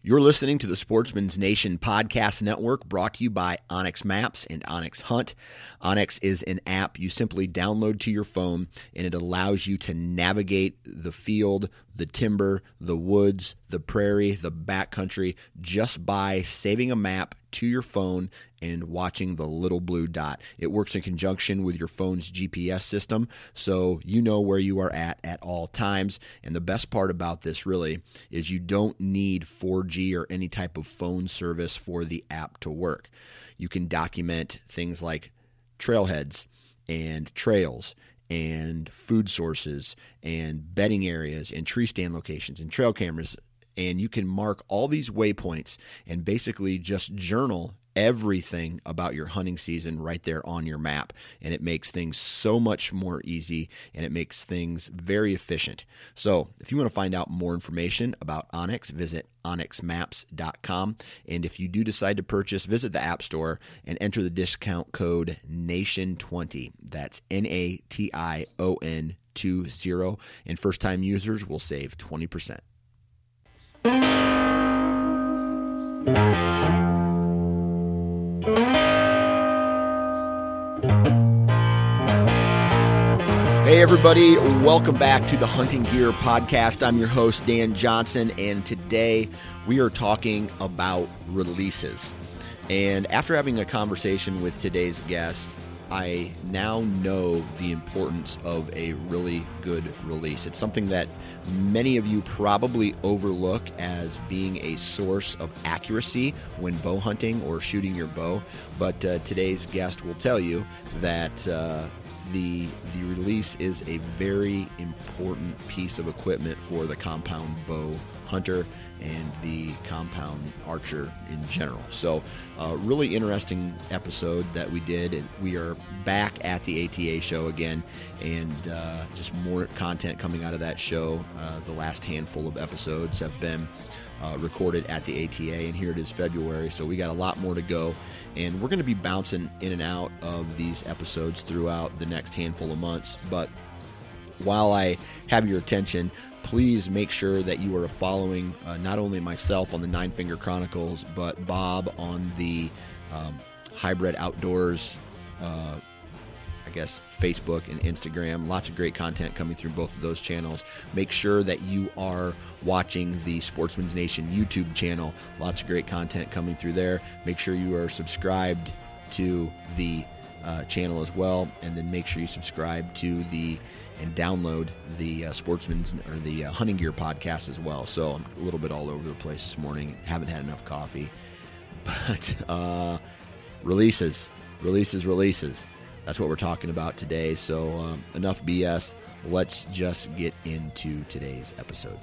You're listening to the Sportsman's Nation Podcast Network brought to you by onX Maps and onX Hunt. onX is an app you simply download to your phone and it allows you to navigate the field, the timber, the woods, the prairie, the backcountry just by saving a map to your phone and watching the little blue dot. It works in conjunction with your phone's GPS system, so you know where you are at at all times. And the best part about this really is you don't need 4G or any type of phone service for the app to work. You can document things like trailheads and trails and food sources and bedding areas and tree stand locations and trail cameras and you can mark all these waypoints and basically just journal everything about your hunting season right there on your map. And it makes things so much more easy and it makes things very efficient. So, if you want to find out more information about onX, visit onxmaps.com. And if you do decide to purchase, visit the App Store and enter the discount code NATION20. That's N A T I O N 20. And first time users will save 20%. Hey, everybody, welcome back to the Hunting Gear Podcast. I'm your host, Dan Johnson, and today we are talking about releases. And after having a conversation with today's guest, I now know the importance of a really good release. It's something that many of you probably overlook as being a source of accuracy when bow hunting or shooting your bow. But uh, today's guest will tell you that uh, the the release is a very important piece of equipment for the compound bow hunter and the compound archer in general. So, uh, really interesting episode that we did. And we are back at the ATA show again, and uh, just more content coming out of that show. Uh, the last handful of episodes have been. Uh, recorded at the ATA, and here it is February, so we got a lot more to go. And we're going to be bouncing in and out of these episodes throughout the next handful of months. But while I have your attention, please make sure that you are following uh, not only myself on the Nine Finger Chronicles, but Bob on the um, Hybrid Outdoors, uh, I guess, Facebook and Instagram. Lots of great content coming through both of those channels. Make sure that you are watching the Sportsman's Nation YouTube channel. Lots of great content coming through there. Make sure you are subscribed to the uh, channel as well, and then make sure you subscribe to the and download the uh, Sportsman's or the uh, Hunting Gear podcast as well. So I'm a little bit all over the place this morning. Haven't had enough coffee, but uh, releases, releases, releases. That's what we're talking about today. So um, enough BS. Let's just get into today's episode.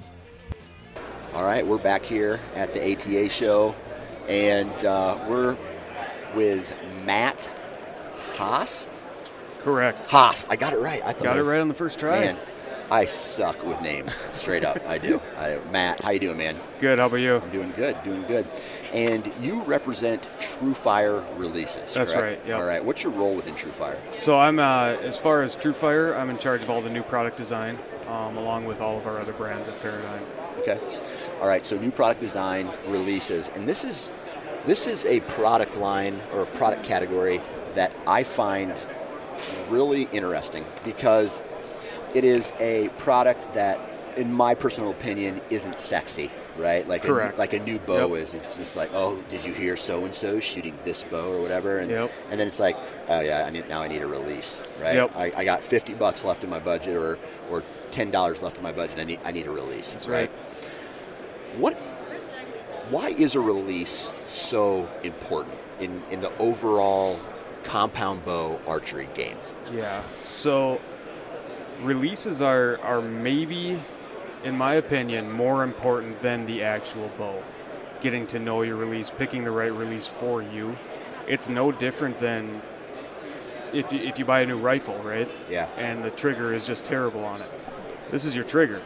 All right, we're back here at the ATA show, and uh, we're with Matt Haas. Correct. Haas. I got it right. I thought Got I it was- right on the first try. Man, I suck with names. Straight up, I do. I, Matt, how you doing, man? Good. How about you? I'm doing good, doing good. And you represent TruFire Releases. That's correct? right, yep. All right. What's your role within TruFire? So I'm, uh, as far as TruFire, I'm in charge of all the new product design, um, along with all of our other brands at Paradigm. Okay. All right. So new product design releases, and this is this is a product line or a product category that I find really interesting because it is a product that in my personal opinion, isn't sexy, right? Like Correct. A, like a new bow Yep. is. It's just like, oh, did you hear so and so shooting this bow or whatever? And, Yep. and then it's like, oh yeah, I need now I need a release, right? Yep. I, I got fifty bucks left in my budget, or or ten dollars left in my budget. I need I need a release. That's right. What? Why is a release so important in in the overall compound bow archery game? Yeah. So releases are are maybe, in my opinion, more important than the actual bow. Getting to know your release, picking the right release for you. It's no different than if you, if you buy a new rifle, right? Yeah. And the trigger is just terrible on it. This is your trigger.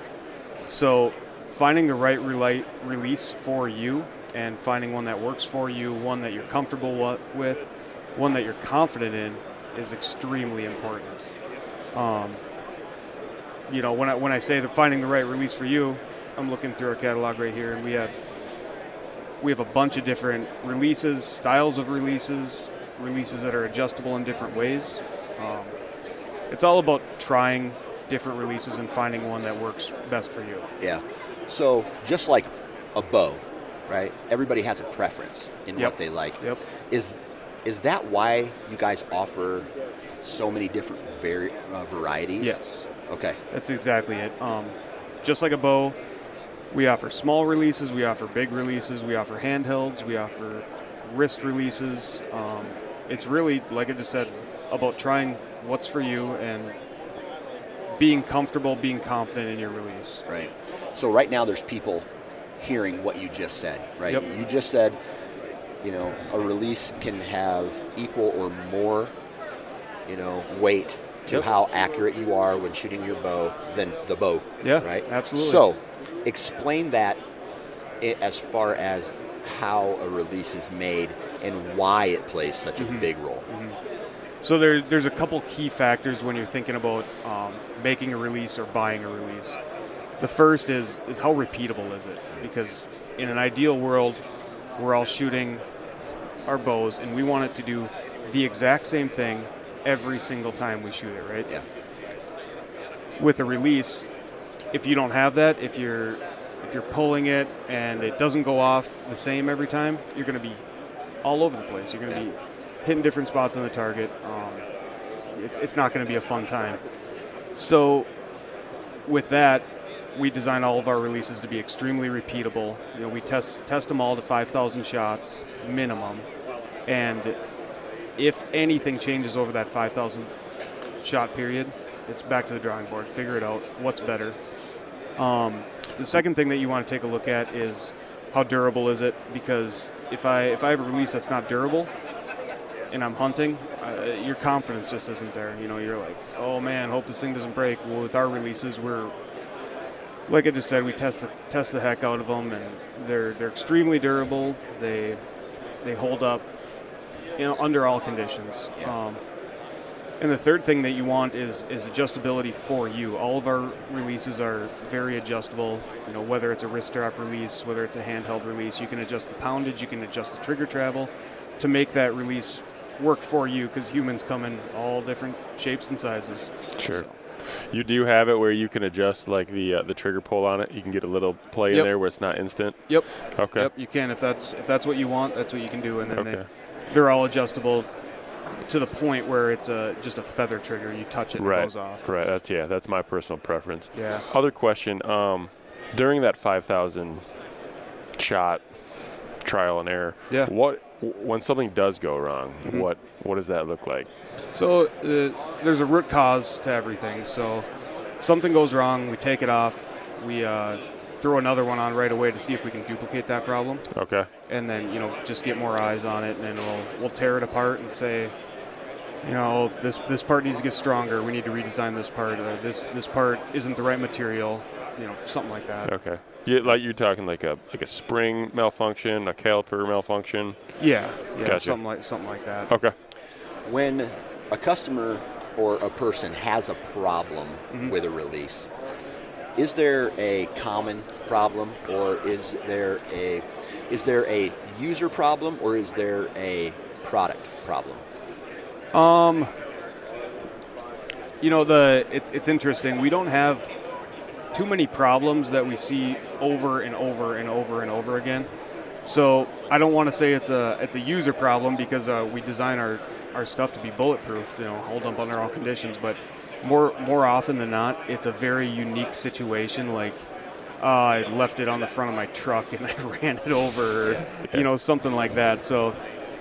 So finding the right release for you and finding one that works for you, one that you're comfortable with, one that you're confident in is extremely important. Um, you know, when I when I say that finding the right release for you, I'm looking through our catalog right here, and we have we have a bunch of different releases, styles of releases, releases that are adjustable in different ways. Um, it's all about trying different releases and finding one that works best for you. Yeah. So just like a bow, right? Everybody has a preference in Yep. what they like. Yep. Is is that why you guys offer so many different vari- uh, varieties? Yes, Okay. that's exactly it. Um, just like a bow, we offer small releases, we offer big releases, we offer handhelds, we offer wrist releases. Um, it's really, like I just said, about trying what's for you and being comfortable, being confident in your release. Right. So right now there's people hearing what you just said, right? Yep. You just said, you know, a release can have equal or more, you know, weight to Yep. how accurate you are when shooting your bow than the bow. Yeah, Right. absolutely. So, explain that as far as how a release is made and why it plays such a Mm-hmm. big role. So there, there's a couple key factors when you're thinking about um, making a release or buying a release. The first is is how repeatable is it? Because in an ideal world, we're all shooting our bows, and we want it to do the exact same thing every single time we shoot it, right? Yeah. With a release, if you don't have that, if you're if you're pulling it and it doesn't go off the same every time, you're going to be all over the place. You're going to be hitting different spots on the target. Um, it's, it's not going to be a fun time. So, with that, we design all of our releases to be extremely repeatable. You know, we test test them all to 5,000 shots minimum, and if anything changes over that 5,000 shot period, it's back to the drawing board. Figure it out. What's better? Um, the second thing that you want to take a look at is how durable is it? Because if I if I have a release that's not durable, and I'm hunting, uh, your confidence just isn't there. You know, you're like, oh man, hope this thing doesn't break. Well, with our releases, we're like I just said, we test the test the heck out of them, and they're they're extremely durable. They they hold up, you know, under all conditions. Um, and the third thing that you want is is adjustability for you. All of our releases are very adjustable. You know, whether it's a wrist strap release, whether it's a handheld release, you can adjust the poundage, you can adjust the trigger travel to make that release work for you because humans come in all different shapes and sizes. Sure. You do have it where you can adjust like the uh, the trigger pull on it. You can get a little play in there where it's not instant. Yep. Okay. Yep, you can if that's if that's what you want. That's what you can do, and then Okay. they, they're all adjustable to the point where it's a just a feather trigger. You touch it, and it Right. goes off. Right. That's yeah. That's my personal preference. Yeah. Other question. Um, during that five thousand shot trial and error. Yeah. What when something does go wrong? Mm-hmm. What what does that look like? So uh, there's a root cause to everything. So something goes wrong, we take it off, we uh, throw another one on right away to see if we can duplicate that problem, Okay. And then you know just get more eyes on it, and then we'll we'll tear it apart and say. You know, this this part needs to get stronger. We need to redesign this part. Uh, this this part isn't the right material. You know, something like that. Okay. Yeah, like you're talking like a like a spring malfunction, a caliper malfunction. Yeah, yeah, Gotcha. something like something like that. Okay. When a customer or a person has a problem Mm-hmm. with a release, is there a common problem or is there a is there a user problem or is there a product problem? Um, You know, the it's it's interesting. We don't have too many problems that we see over and over and over and over again. So I don't want to say it's a it's a user problem because uh, we design our, our stuff to be bulletproof, you know, hold up under all conditions. But more more often than not, it's a very unique situation. Like uh, I left it on the front of my truck and I ran it over, or, you know, something like that. So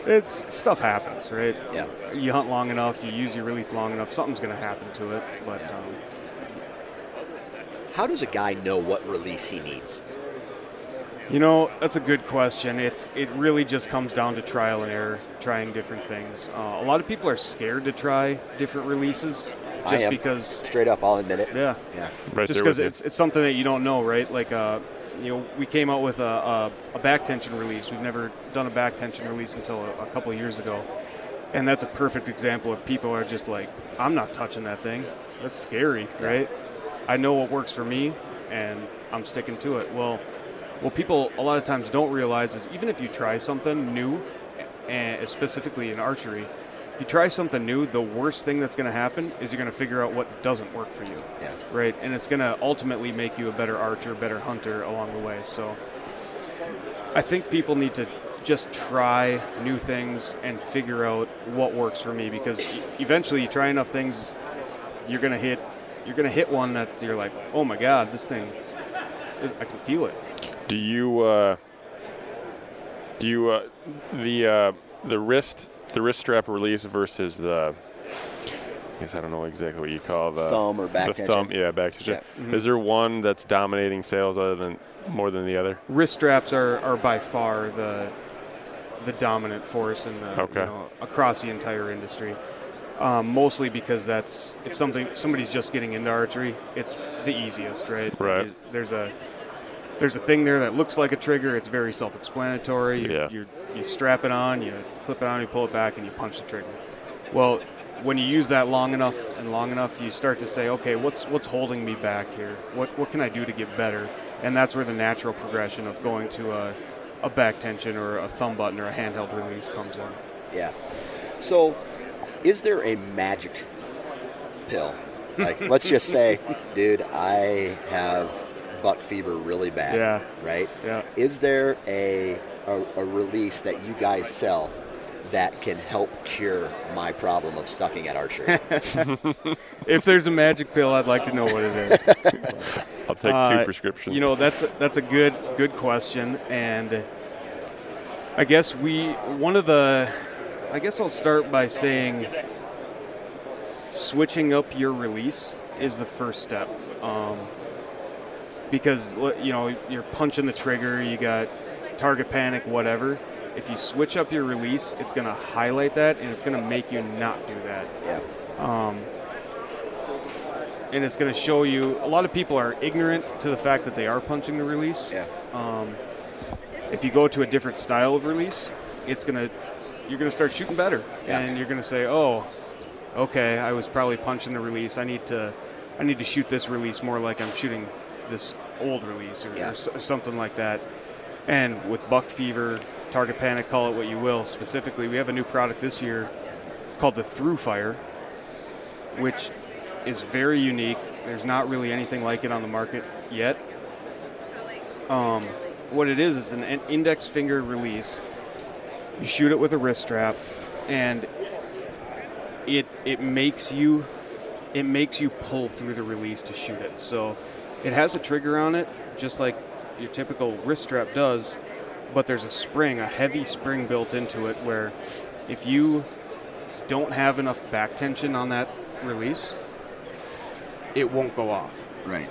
it's stuff happens, right? Yeah. You hunt long enough, you use your release long enough, something's going to happen to it. But um, How does a guy know what release he needs? You know, that's a good question. It's it really just comes down to trial and error, trying different things. Uh, a lot of people are scared to try different releases just am. because, Straight up, I'll admit it. yeah, Yeah. Right just because it's it's something that you don't know, right? Like, uh, you know, we came out with a, a, a back tension release. We've never done a back tension release until a, a couple of years ago, and that's a perfect example of people are just like, I'm not touching that thing. That's scary, right? I know what works for me, and I'm sticking to it. Well, what people a lot of times don't realize is even if you try something new, and specifically in archery, if you try something new, the worst thing that's going to happen is you're going to figure out what doesn't work for you, Yeah. right? And it's going to ultimately make you a better archer, better hunter along the way. So I think people need to just try new things and figure out what works for me because eventually you try enough things, you're going to hit you're going to hit one that you're like, "Oh my god, this thing I can feel it." Do you uh, do you uh, the uh, the wrist the wrist strap release versus the I guess I don't know exactly what you call the Thumb or back the tension. thumb yeah back tension. Mm-hmm. Is there one that's dominating sales other than more than the other? wrist straps are, are by far the the dominant force in the, Okay. you know, across the entire industry. Um, mostly because that's if something somebody's just getting into archery, it's the easiest, right? Right. There's a there's a thing there that looks like a trigger. It's very self-explanatory. You, Yeah. you you strap it on, you clip it on, you pull it back, and you punch the trigger. Well, when you use that long enough and long enough, you start to say, okay, what's what's holding me back here? What what can I do to get better? And that's where the natural progression of going to a, a back tension or a thumb button or a handheld release comes in. Yeah. So, is there a magic pill? Like, let's just say, dude, I have buck fever really bad. Yeah. Right? Yeah. Is there a, a, a release that you guys sell that can help cure my problem of sucking at archery? If there's a magic pill, I'd like to know what it is. I'll take Uh, two prescriptions. You know, that's a, that's a good good question, and I guess we one of the. I guess I'll start by saying switching up your release is the first step, um, because you know you're punching the trigger, you got target panic, whatever. If you switch up your release, it's going to highlight that, and it's going to make you not do that yeah. Um, and it's going to show you a lot of people are ignorant to the fact that they are punching the release. Yeah. Um, if you go to a different style of release, it's going to you're going to start shooting better, Yeah. and you're going to say, "Oh, okay, I was probably punching the release. I need to I need to shoot this release more like I'm shooting this old release or, Yeah. or, or something like that." And with buck fever, target panic, call it what you will. Specifically, we have a new product this year called the Through Fire, which is very unique. There's not really anything like it on the market yet. Um, what it is is an index finger release. You shoot it with a wrist strap, and it it makes you it makes you pull through the release to shoot it. So it has a trigger on it, just like your typical wrist strap does, but there's a spring, a heavy spring built into it, where if you don't have enough back tension on that release, it won't go off. Right.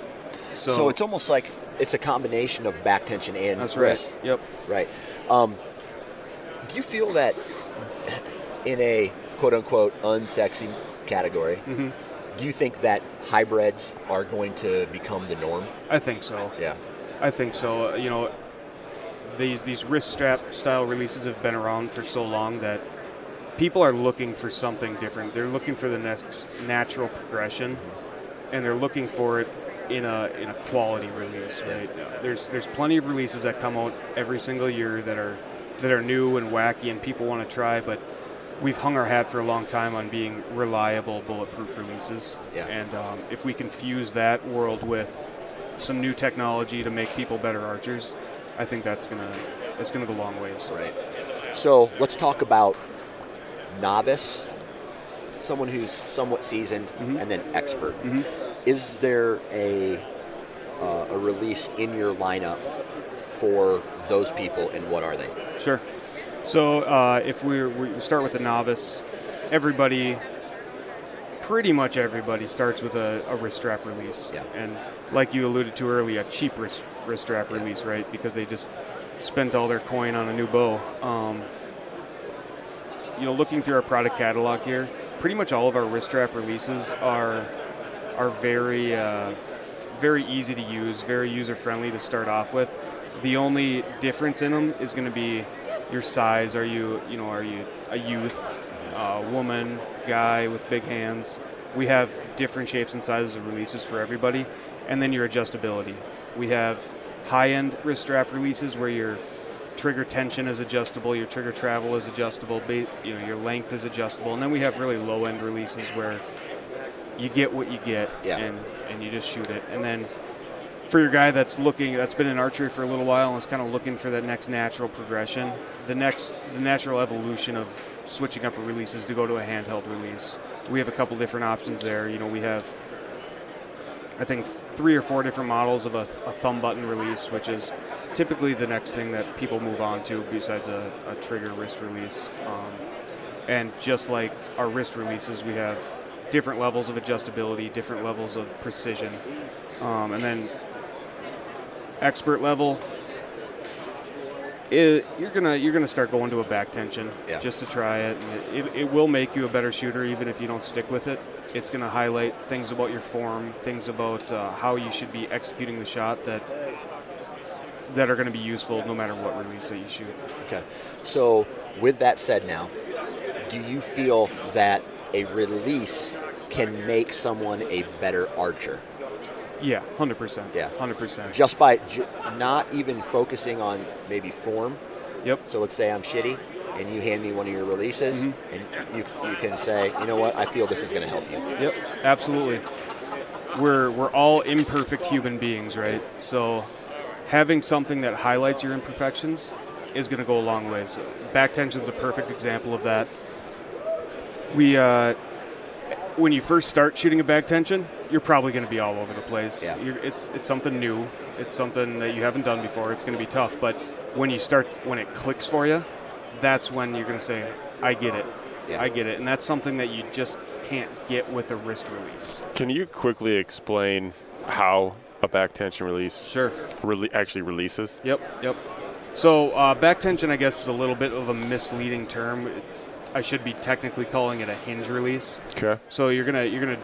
So, So, it's almost like it's a combination of back tension and that's right. Yep. Right. Um, do you feel that in a quote unquote unsexy category, Mm-hmm. do you think that hybrids are going to become the norm? I think so. Yeah. I think so. You know, these these wrist strap style releases have been around for so long that people are looking for something different. They're looking for the next natural progression, and they're looking for it in a in a quality release. Right? There's there's plenty of releases that come out every single year that are that are new and wacky and people want to try, but we've hung our hat for a long time on being reliable, bulletproof releases. Yeah. And um, if we can fuse that world with some new technology to make people better archers, I think that's gonna that's gonna go a long ways. Right. So let's talk about novice, someone who's somewhat seasoned, Mm-hmm. and then expert. Is there a uh, a release in your lineup for those people, and what are they? Sure. So uh, if we're, we start with the novice, everybody, pretty much everybody starts with a, a wrist strap release. Yeah. And like you alluded to earlier, a cheap wrist, wrist strap release, right? Because they just spent all their coin on a new bow. Um, you know, looking through our product catalog here, pretty much all of our wrist strap releases are are very uh, very easy to use, very user friendly to start off with. The only difference in them is going to be your size. Are you you know are you a youth, a woman, guy with big hands? We have different shapes and sizes of releases for everybody, and then your adjustability. We have high-end wrist strap releases where your trigger tension is adjustable, your trigger travel is adjustable, ba- you know your length is adjustable, and then we have really low-end releases where you get what you get Yeah. and, and you just shoot it. And then for your guy that's looking that's been in archery for a little while and is kind of looking for that next natural progression, the next the natural evolution of switching up releases to go to a handheld release. We have a couple different options there. You know, we have I think three or four different models of a, a thumb button release, which is typically the next thing that people move on to besides a, a trigger wrist release. Um, and just like our wrist releases, we have different levels of adjustability, different levels of precision, um, and then expert level. It, you're gonna you're gonna start going to a back tension Yeah. just to try it. And it, it. It will make you a better shooter even if you don't stick with it. It's gonna highlight things about your form, things about uh, how you should be executing the shot that that are going to be useful no matter what release that you shoot. Okay. So with that said, now, do you feel that a release can make someone a better archer? Yeah, hundred percent. Yeah. hundred percent. just by ju- not even focusing on maybe form. Yep. So let's say I'm shitty, and you hand me one of your releases, Mm-hmm. and you, you can say, you know what, I feel this is going to help you. Yep, absolutely. We're we're all imperfect human beings, right? So having something that highlights your imperfections is going to go a long ways. Back tension's a perfect example of that. We uh, when you first start shooting a back tension, you're probably going to be all over the place. Yeah. You're, it's it's something new. It's something that you haven't done before. It's going to be tough, but when you start when it clicks for you, that's when you're going to say, "I get it. Yeah. I get it." And that's something that you just can't get with a wrist release. Can you quickly explain how a back tension release Sure. rele- actually releases? Yep. Yep. So uh, back tension, I guess, is a little bit of a misleading term. I should be technically calling it a hinge release. Okay. So you're gonna you're gonna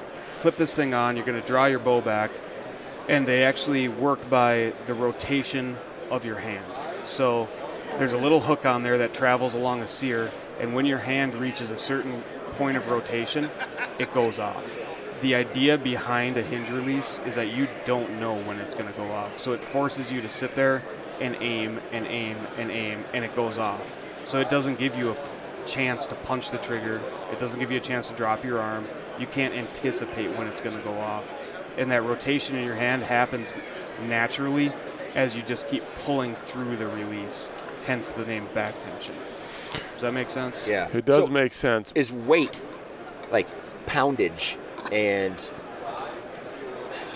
clip this thing on. You're gonna draw your bow back, and they actually work by the rotation of your hand. So there's a little hook on there that travels along a sear, and when your hand reaches a certain point of rotation, it goes off. The idea behind a hinge release is that you don't know when it's going to go off. So it forces you to sit there and aim and aim and aim, and it goes off. So it doesn't give you a chance to punch the trigger. It doesn't give you a chance to drop your arm. You can't anticipate when it's going to go off. And that rotation in your hand happens naturally as you just keep pulling through the release, hence the name back tension. Does that make sense? Yeah. It does So make sense. Is weight, like poundage, and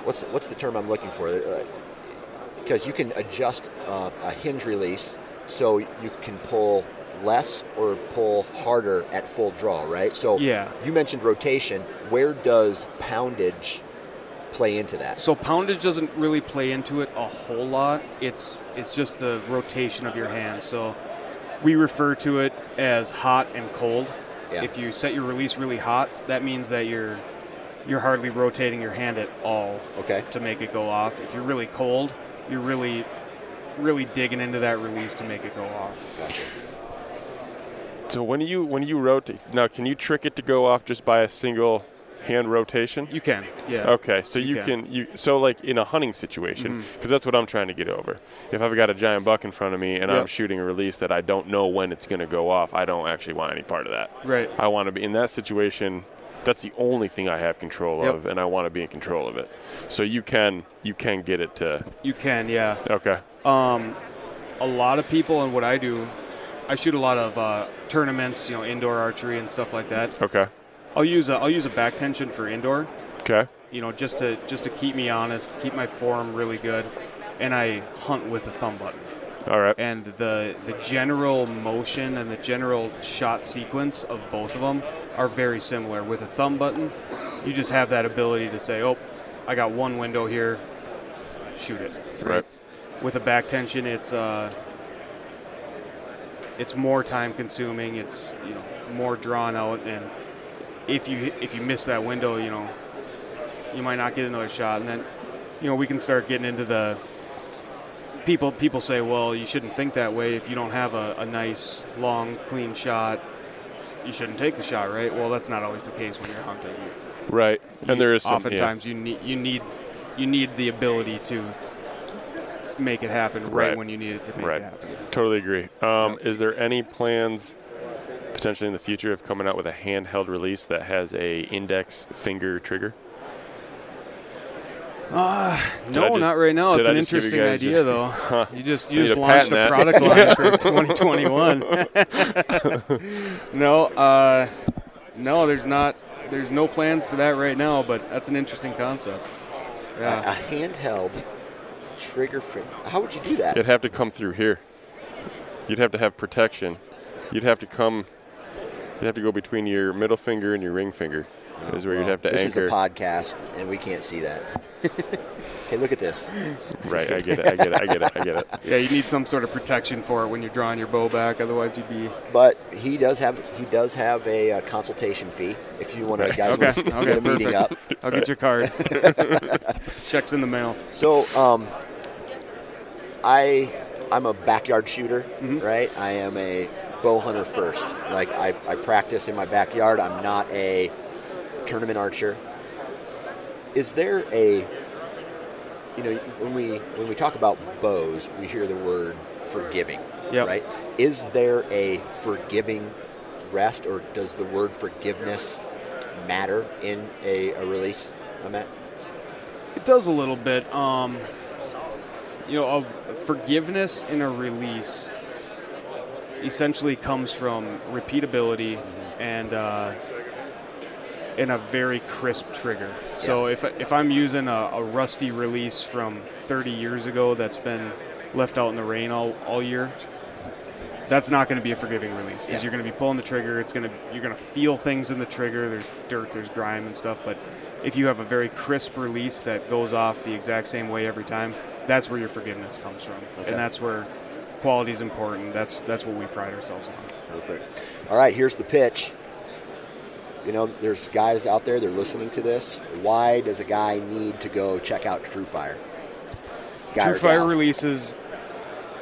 what's what's the term I'm looking for? Because you can adjust uh, a hinge release so you can pull less or pull harder at full draw, right? So Yeah. you mentioned rotation. Where does poundage play into that? So poundage doesn't really play into it a whole lot. It's it's just the rotation of your hand. So we refer to it as hot and cold. Yeah. If you set your release really hot, that means that you're you're hardly rotating your hand at all Okay. to make it go off. If you're really cold, you're really really digging into that release to make it go off. Gotcha. So when you when you rotate now, can you trick it to go off just by a single hand rotation? You can. Yeah. Okay, so you, You can. can. Mm-hmm. you so like in a hunting situation because that's what I'm trying to get over. If I've got a giant buck in front of me and I'm shooting a release that I don't know when it's going to go off, I don't actually want any part of that. Right. I want to be in that situation. that's the only thing I have control Yep. of, and I want to be in control of it. So you can you can get it to You can, yeah. okay. Um, a lot of people and what I do, I shoot a lot of uh, tournaments, you know, indoor archery and stuff like that. Okay. I'll use a I'll use a back tension for indoor, Okay. you know, just to just to keep me honest, keep my form really good, and I hunt with a thumb button. All right. And the the general motion and the general shot sequence of both of them are very similar. With a thumb button, you just have that ability to say, "Oh, I got one window here, shoot it." Right. With a back tension, it's uh, it's more time consuming. It's you know more drawn out, and if you if you miss that window, you know you might not get another shot, and then you know we can start getting into the people. People say, well, you shouldn't think that way. If you don't have a, a nice long clean shot, you shouldn't take the shot, right? Well, that's not always the case when you're hunting. Right. You- And there is some, yeah. oftentimes you need you need you need the ability to make it happen right, Right. when you need it to make Right. it happen. Totally agree. Um, Yep. Is there any plans potentially in the future of coming out with a handheld release that has a index finger trigger? Did No, just- not right now. It's I an just give you interesting idea, just- though. Huh. You just you just to launched a product line for 2021. no, uh, no, there's not. There's no plans for that right now, but that's an interesting concept. A Yeah. handheld trigger fin How would you do that? It'd have to come through here. You'd have to have protection. You'd have to come. You'd have to go between your middle finger and your ring finger. is where you'd have to this anchor. is a podcast, and we can't see that. hey, look at this. right. I get it. I get it. I get it. I get it. Yeah, you need some sort of protection for it when you're drawing your bow back. Otherwise, you'd be But he does have he does have a uh, consultation fee if you want to Right. guys okay. want to Okay, get a meeting up. I'll get your card. Checks in the mail. So, um, I I'm a backyard shooter, Mm-hmm. right? I am a bow hunter first. Like I, I practice in my backyard. I'm not a tournament archer. Is there a you know when we when we talk about bows, we hear the word forgiving, Yep. right? Is there a forgiving rest, or does the word forgiveness matter in a, a release, Matt? It does a little bit. Um, you know, of forgiveness in a release essentially comes from repeatability and uh, and a very crisp trigger. So if if I'm using a, a rusty release from 30 years ago that's been left out in the rain all, all year, that's not going to be a forgiving release because Yeah. you're going to be pulling the trigger. It's going to you're going to feel things in the trigger. There's dirt, there's grime and stuff. But if you have a very crisp release that goes off the exact same way every time, that's where your forgiveness comes from, Okay. and that's where quality is important. That's that's what we pride ourselves on. Perfect. All right, here's the pitch. You know, there's guys out there, they're listening to this. Why does a guy need to go check out TruFire? Guy TruFire releases,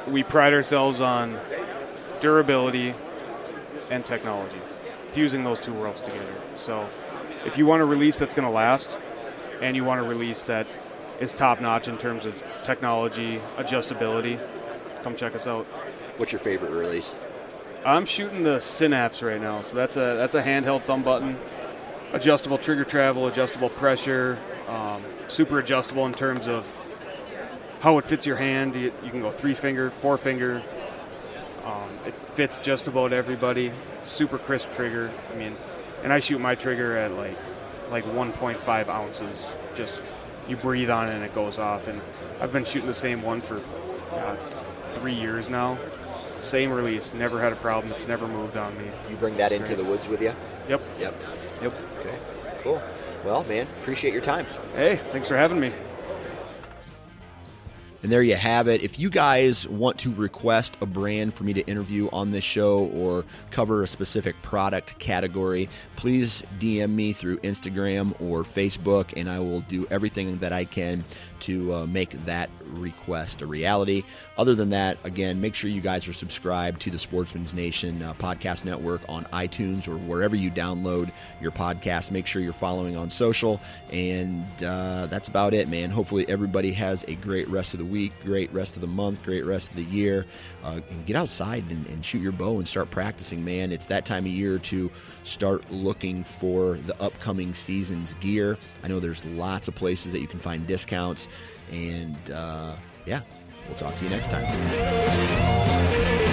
we pride ourselves on durability and technology, fusing those two worlds together. So, if you want a release that's going to last, and you want a release that is top notch in terms of technology, adjustability, come check us out. What's your favorite release? I'm shooting the Synapse right now, so that's a that's a handheld thumb button, adjustable trigger travel, adjustable pressure, um, super adjustable in terms of how it fits your hand. You, you can go three finger, four finger. Um, it fits just about everybody. Super crisp trigger. I mean, and I shoot my trigger at like like 1.5 ounces. Just you breathe on it and it goes off. And I've been shooting the same one for God, three years now. Same release, never had a problem. It's never moved on me. You bring that into the woods with you? Yep. Yep. Yep. Okay. Cool. Well, man, appreciate your time. Hey, thanks for having me. And there you have it. If you guys want to request a brand for me to interview on this show or cover a specific product category, please DM me through Instagram or Facebook, and I will do everything that I can to uh, make that request a reality. Other than that, again, make sure you guys are subscribed to the Sportsman's Nation uh, podcast network on iTunes or wherever you download your podcast. Make sure you're following on social, and uh, that's about it, man. Hopefully, everybody has a great rest of the week, great rest of the month, great rest of the year. Uh, and get outside and, and shoot your bow and start practicing, man. It's that time of year to start looking for the upcoming season's gear. I know there's lots of places that you can find discounts. And uh, yeah, we'll talk to you next time.